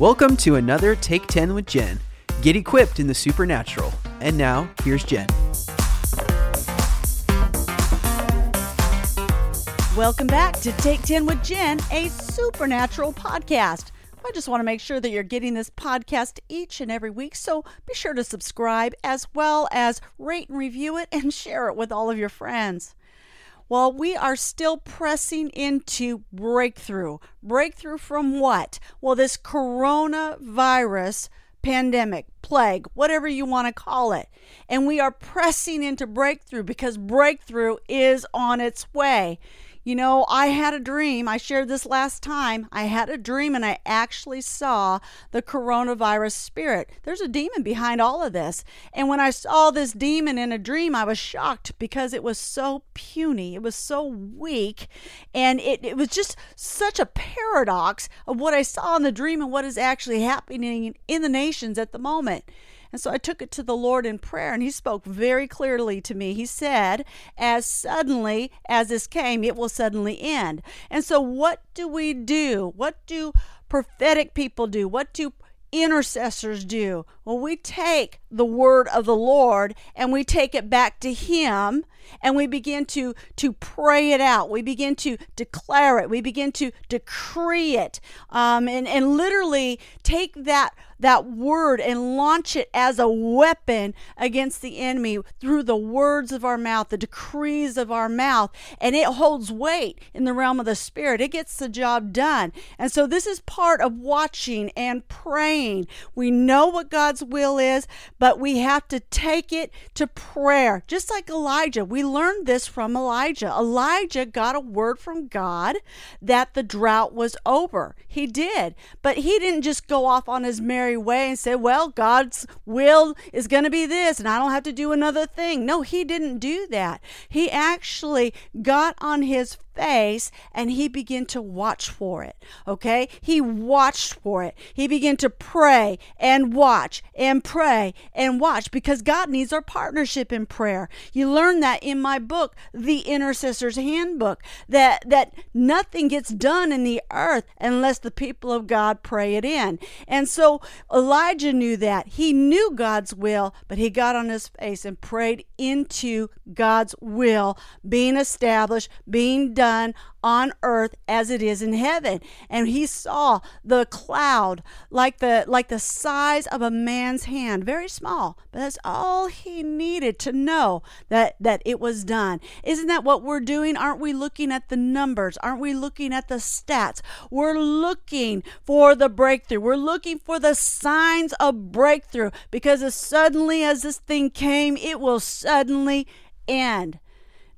Welcome to another Take 10 with Jen. Get equipped in the supernatural. And now, here's Jen. Welcome back to Take 10 with Jen, a supernatural podcast. I just want to make sure that you're getting this podcast each and every week, so be sure to subscribe as well as rate and review it and share it with all of your friends. Well, we are still pressing into breakthrough. Breakthrough from what? Well, this coronavirus pandemic, plague, whatever you want to call it. And we are pressing into breakthrough because breakthrough is on its way. You know, I had a dream. I shared this last time. I had a dream and I actually saw the coronavirus spirit. There's a demon behind all of this. And when I saw this demon in a dream, I was shocked because it was so puny, it was so weak, and it, it was just such a paradox of what I saw in the dream and what is actually happening in the nations at the moment. And so I took it to the Lord in prayer, and He spoke very clearly to me. He said, As suddenly as this came, it will suddenly end. And so, what do we do? What do prophetic people do? What do intercessors do? Well, we take the word of the Lord and we take it back to Him and we begin to to pray it out. We begin to declare it. We begin to decree it, um, and and literally take that that word and launch it as a weapon against the enemy through the words of our mouth, the decrees of our mouth. And it holds weight in the realm of the spirit. It gets the job done. And so this is part of watching and praying. We know what God's will is, but we have to take it to prayer. Just like Elijah, we learned this from Elijah. Elijah got a word from God that the drought was over. He did. But he didn't just go off on his merry way and say, well, God's will is going to be this and I don't have to do another thing. No, he didn't do that. He actually got on his face and he began to watch for it. Okay? He watched for it. He began to pray and watch and pray and watch because God needs our partnership in prayer. You learn that in my book, The Intercessor's Handbook, that that nothing gets done in the earth unless the people of God pray it in. And so Elijah knew that. He knew God's will, but he got on his face and prayed into God's will being established, being done on earth as it is in heaven. And he saw the cloud like the like the size of a man's hand very small but that's all he needed to know that that it was done. Isn't that what we're doing? Aren't we looking at the numbers? Aren't we looking at the stats? We're looking for the breakthrough. We're looking for the signs of breakthrough because as suddenly as this thing came it will suddenly end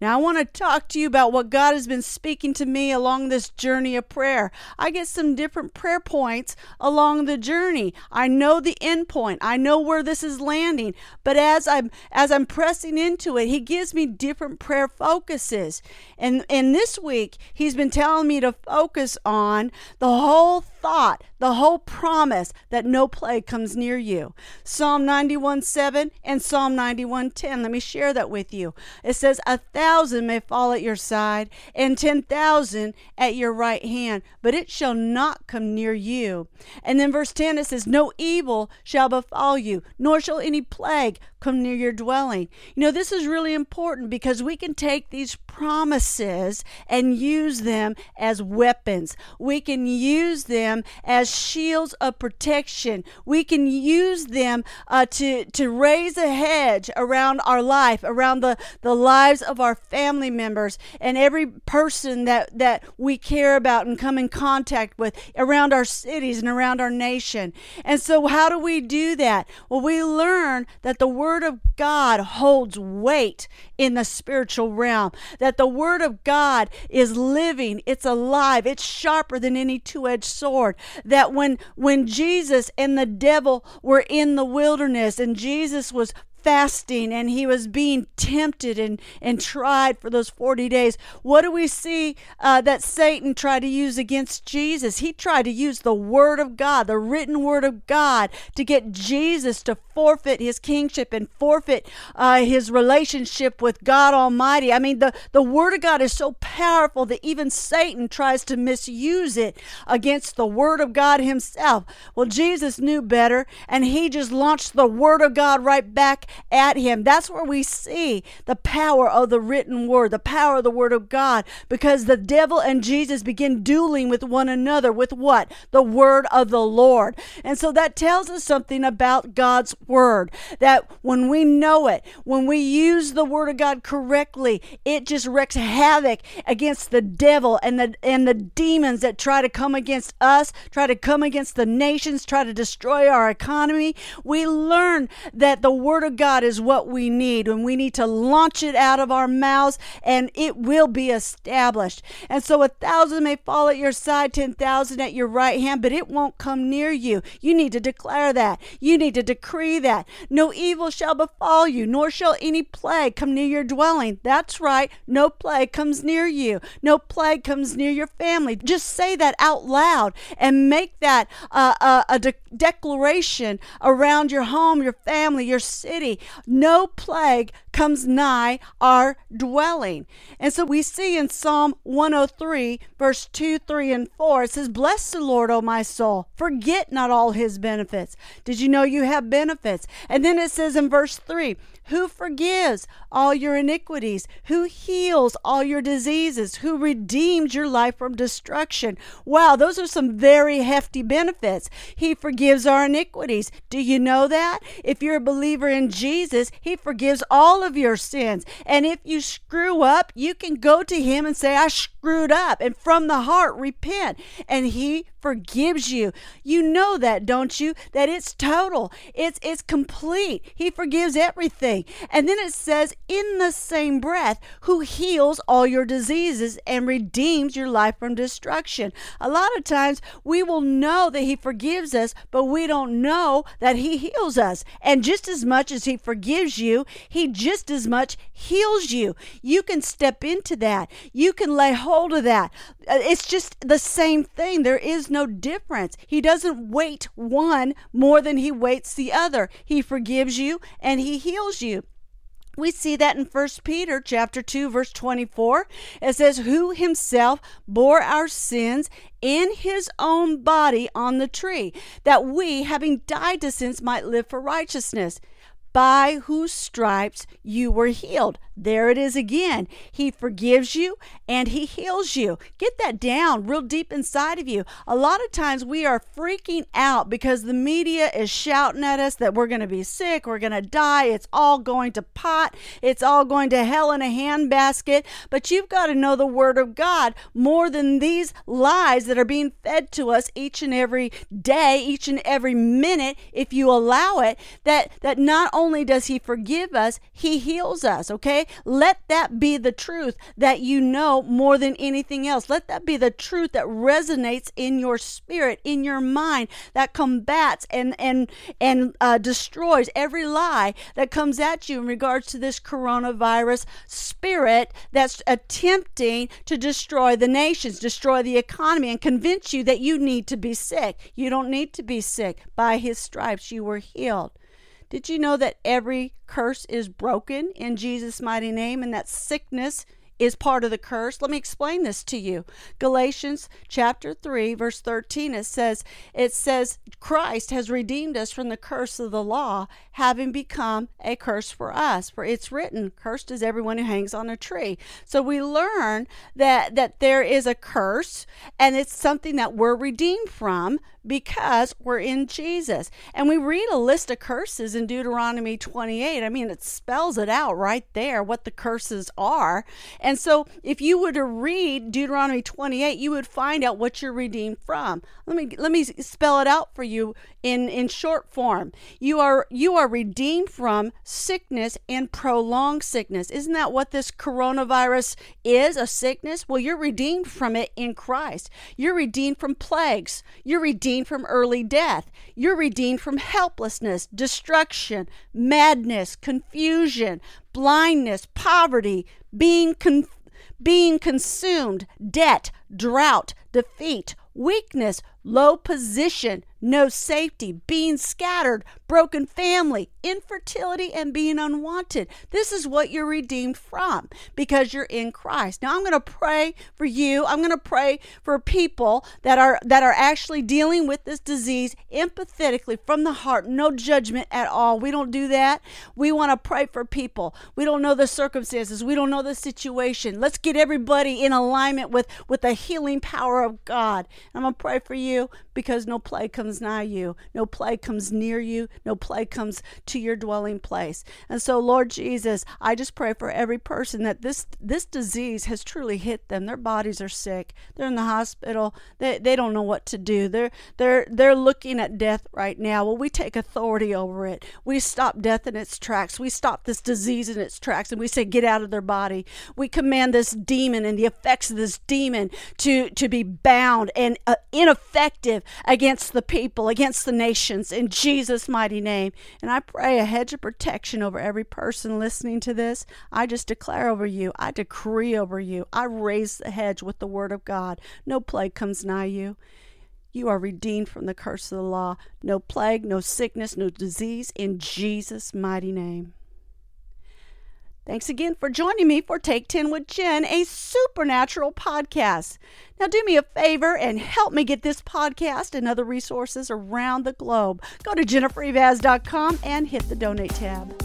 now, I want to talk to you about what God has been speaking to me along this journey of prayer. I get some different prayer points along the journey. I know the end point. I know where this is landing, but as I'm as I'm pressing into it, he gives me different prayer focuses. And and this week, he's been telling me to focus on the whole thought, the whole promise that no plague comes near you. Psalm 91 7 and Psalm 91 10. Let me share that with you. It says, A thousand may fall at your side and 10,000 at your right hand, but it shall not come near you. And then verse 10 it says, No evil shall befall you, nor shall any plague come near your dwelling. You know, this is really important because we can take these promises and use them as weapons. We can use them as shields of protection. We can use them uh, to, to raise a hedge around our life, around the, the lives of our family members and every person that, that we care about and come in contact with around our cities and around our nation. And so, how do we do that? Well, we learn that the Word of God holds weight in the spiritual realm, that the Word of God is living, it's alive, it's sharper than any two edged sword. That when, when Jesus and the devil were in the wilderness and Jesus was fasting and he was being tempted and, and tried for those 40 days, what do we see uh, that Satan tried to use against Jesus? He tried to use the Word of God, the written Word of God, to get Jesus to forfeit his kingship and forfeit uh, his relationship with God Almighty. I mean, the, the Word of God is so powerful that even Satan tries to misuse it against the Word of God himself. Well, Jesus knew better, and he just launched the Word of God right back at him. That's where we see the power of the written Word, the power of the Word of God, because the devil and Jesus begin dueling with one another with what? The Word of the Lord. And so that tells us something about God's Word, that when we know it, when we use the Word of God correctly, it just wreaks havoc against the devil and the and the demons that try to come against us, try to come against the nations, try to destroy our economy. We learn that the Word of God is what we need, and we need to launch it out of our mouths, and it will be established. And so a thousand may fall at your side, ten thousand at your right hand, but it won't come near you. You need to declare that. You need to decree that. No evil shall befall you, nor shall any plague come near your dwelling. That's right. No plague comes near you. No plague comes near your family. Just say that out loud and make that uh, uh, a de- declaration around your home, your family, your city. No plague comes nigh our dwelling. And so we see in Psalm 103, verse 2, 3, and 4, it says, Bless the Lord, O my soul. Forget not all his benefits. Did you know you have benefits? And then it says in verse 3, who forgives all your iniquities, who heals all your diseases, who redeems your life from destruction. Wow, those are some very hefty benefits. He forgives our iniquities. Do you know that? If you're a believer in Jesus, He forgives all of your sins. And if you screw up, you can go to Him and say, I screwed up, and from the heart repent, and He forgives you. You know that, don't you? That it's total. It's it's complete. He forgives everything. And then it says in the same breath, who heals all your diseases and redeems your life from destruction. A lot of times we will know that he forgives us, but we don't know that he heals us. And just as much as he forgives you, he just as much heals you. You can step into that. You can lay hold of that. Uh, it's just the same thing. There is no difference. He doesn't weight one more than he weights the other. He forgives you and he heals you. We see that in 1 Peter chapter 2 verse 24. It says who himself bore our sins in his own body on the tree that we having died to sins might live for righteousness by whose stripes you were healed. There it is again. He forgives you and he heals you. Get that down real deep inside of you. A lot of times we are freaking out because the media is shouting at us that we're going to be sick, we're going to die, it's all going to pot, it's all going to hell in a handbasket. But you've got to know the Word of God more than these lies that are being fed to us each and every day, each and every minute, if you allow it, that, that not only does He forgive us, He heals us, okay? Let that be the truth that you know more than anything else. Let that be the truth that resonates in your spirit, in your mind, that combats and and and uh, destroys every lie that comes at you in regards to this coronavirus spirit that's attempting to destroy the nations, destroy the economy, and convince you that you need to be sick. You don't need to be sick. By His stripes, you were healed. Did you know that every curse is broken in Jesus' mighty name and that sickness is part of the curse? Let me explain this to you. Galatians chapter 3 verse 13 it says it says Christ has redeemed us from the curse of the law having become a curse for us for it's written cursed is everyone who hangs on a tree. So we learn that that there is a curse and it's something that we're redeemed from because we're in Jesus. And we read a list of curses in Deuteronomy 28. I mean, it spells it out right there what the curses are. And so if you were to read Deuteronomy 28, you would find out what you're redeemed from. Let me let me spell it out for you in in short form. You are you are redeemed from sickness and prolonged sickness. Isn't that what this coronavirus is? A sickness? Well, you're redeemed from it in Christ. You're redeemed from plagues. You're redeemed from early death. You're redeemed from helplessness, destruction, madness, confusion, blindness, poverty, being con- being consumed, debt, drought, defeat, weakness, low position, no safety, being scattered, broken family, infertility, and being unwanted. This is what you're redeemed from because you're in Christ. Now I'm going to pray for you. I'm going to pray for people that are that are actually dealing with this disease empathetically from the heart, no judgment at all. We don't do that. We want to pray for people. We don't know the circumstances. We don't know the situation. Let's get everybody in alignment with with the healing power of God. I'm going to pray for you you because no plague comes nigh you, no plague comes near you, no plague comes to your dwelling place. And so, Lord Jesus, I just pray for every person that this this disease has truly hit them. Their bodies are sick. They're in the hospital. They, they don't know what to do. They're they're they're looking at death right now. Well, we take authority over it. We stop death in its tracks. We stop this disease in its tracks and we say, get out of their body. We command this demon and the effects of this demon to, to be bound and uh, ineffective against the people, against the nations, in Jesus' mighty name. And I pray a hedge of protection over every person listening to this. I just declare over you, I decree over you, I raise the hedge with the word of God. No plague comes nigh you. You are redeemed from the curse of the law. No plague, no sickness, no disease, in Jesus' mighty name. Thanks again for joining me for Take 10 with Jen, a supernatural podcast. Now, do me a favor and help me get this podcast and other resources around the globe. Go to jennifereivaz.com and hit the donate tab.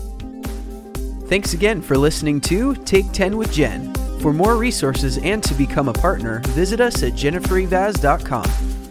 Thanks again for listening to Take 10 with Jen. For more resources and to become a partner, visit us at jennifereivaz.com.